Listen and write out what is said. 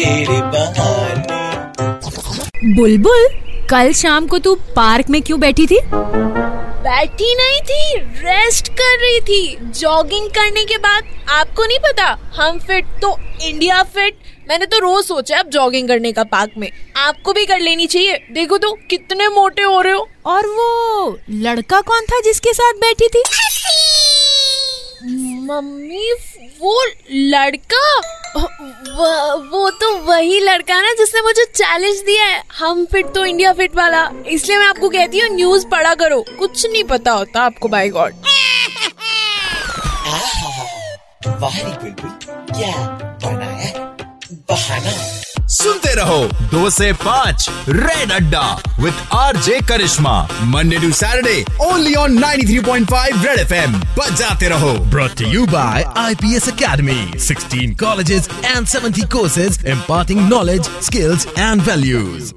बहाने बुलबुल कल शाम को तू पार्क में क्यों बैठी थी? बैठी नहीं थी रेस्ट कर रही थी। जॉगिंग करने के बाद आपको नहीं पता हम फिट तो इंडिया फिट मैंने तो रोज सोचा अब जॉगिंग करने का पार्क में। आपको भी कर लेनी चाहिए। देखो तो कितने मोटे हो रहे हो। और वो लड़का कौन था जिसके साथ बैठी थी? मम्मी वो लड़का? वो, वो तो वही लड़का ना जिसने मुझे चैलेंज दिया है। हम फिट तो इंडिया फिट वाला। इसलिए मैं आपको कहती हूँ न्यूज़ पढ़ा करो। कुछ नहीं पता होता आपको बाई गॉड वाह क्या बनाया बहाना। सुनते रहो दो से पाँच red adda with RJ Karishma Monday to Saturday only on 93.5 red FM बजाते रहो brought to you by IPS Academy 16 colleges and 70 courses imparting knowledge skills and values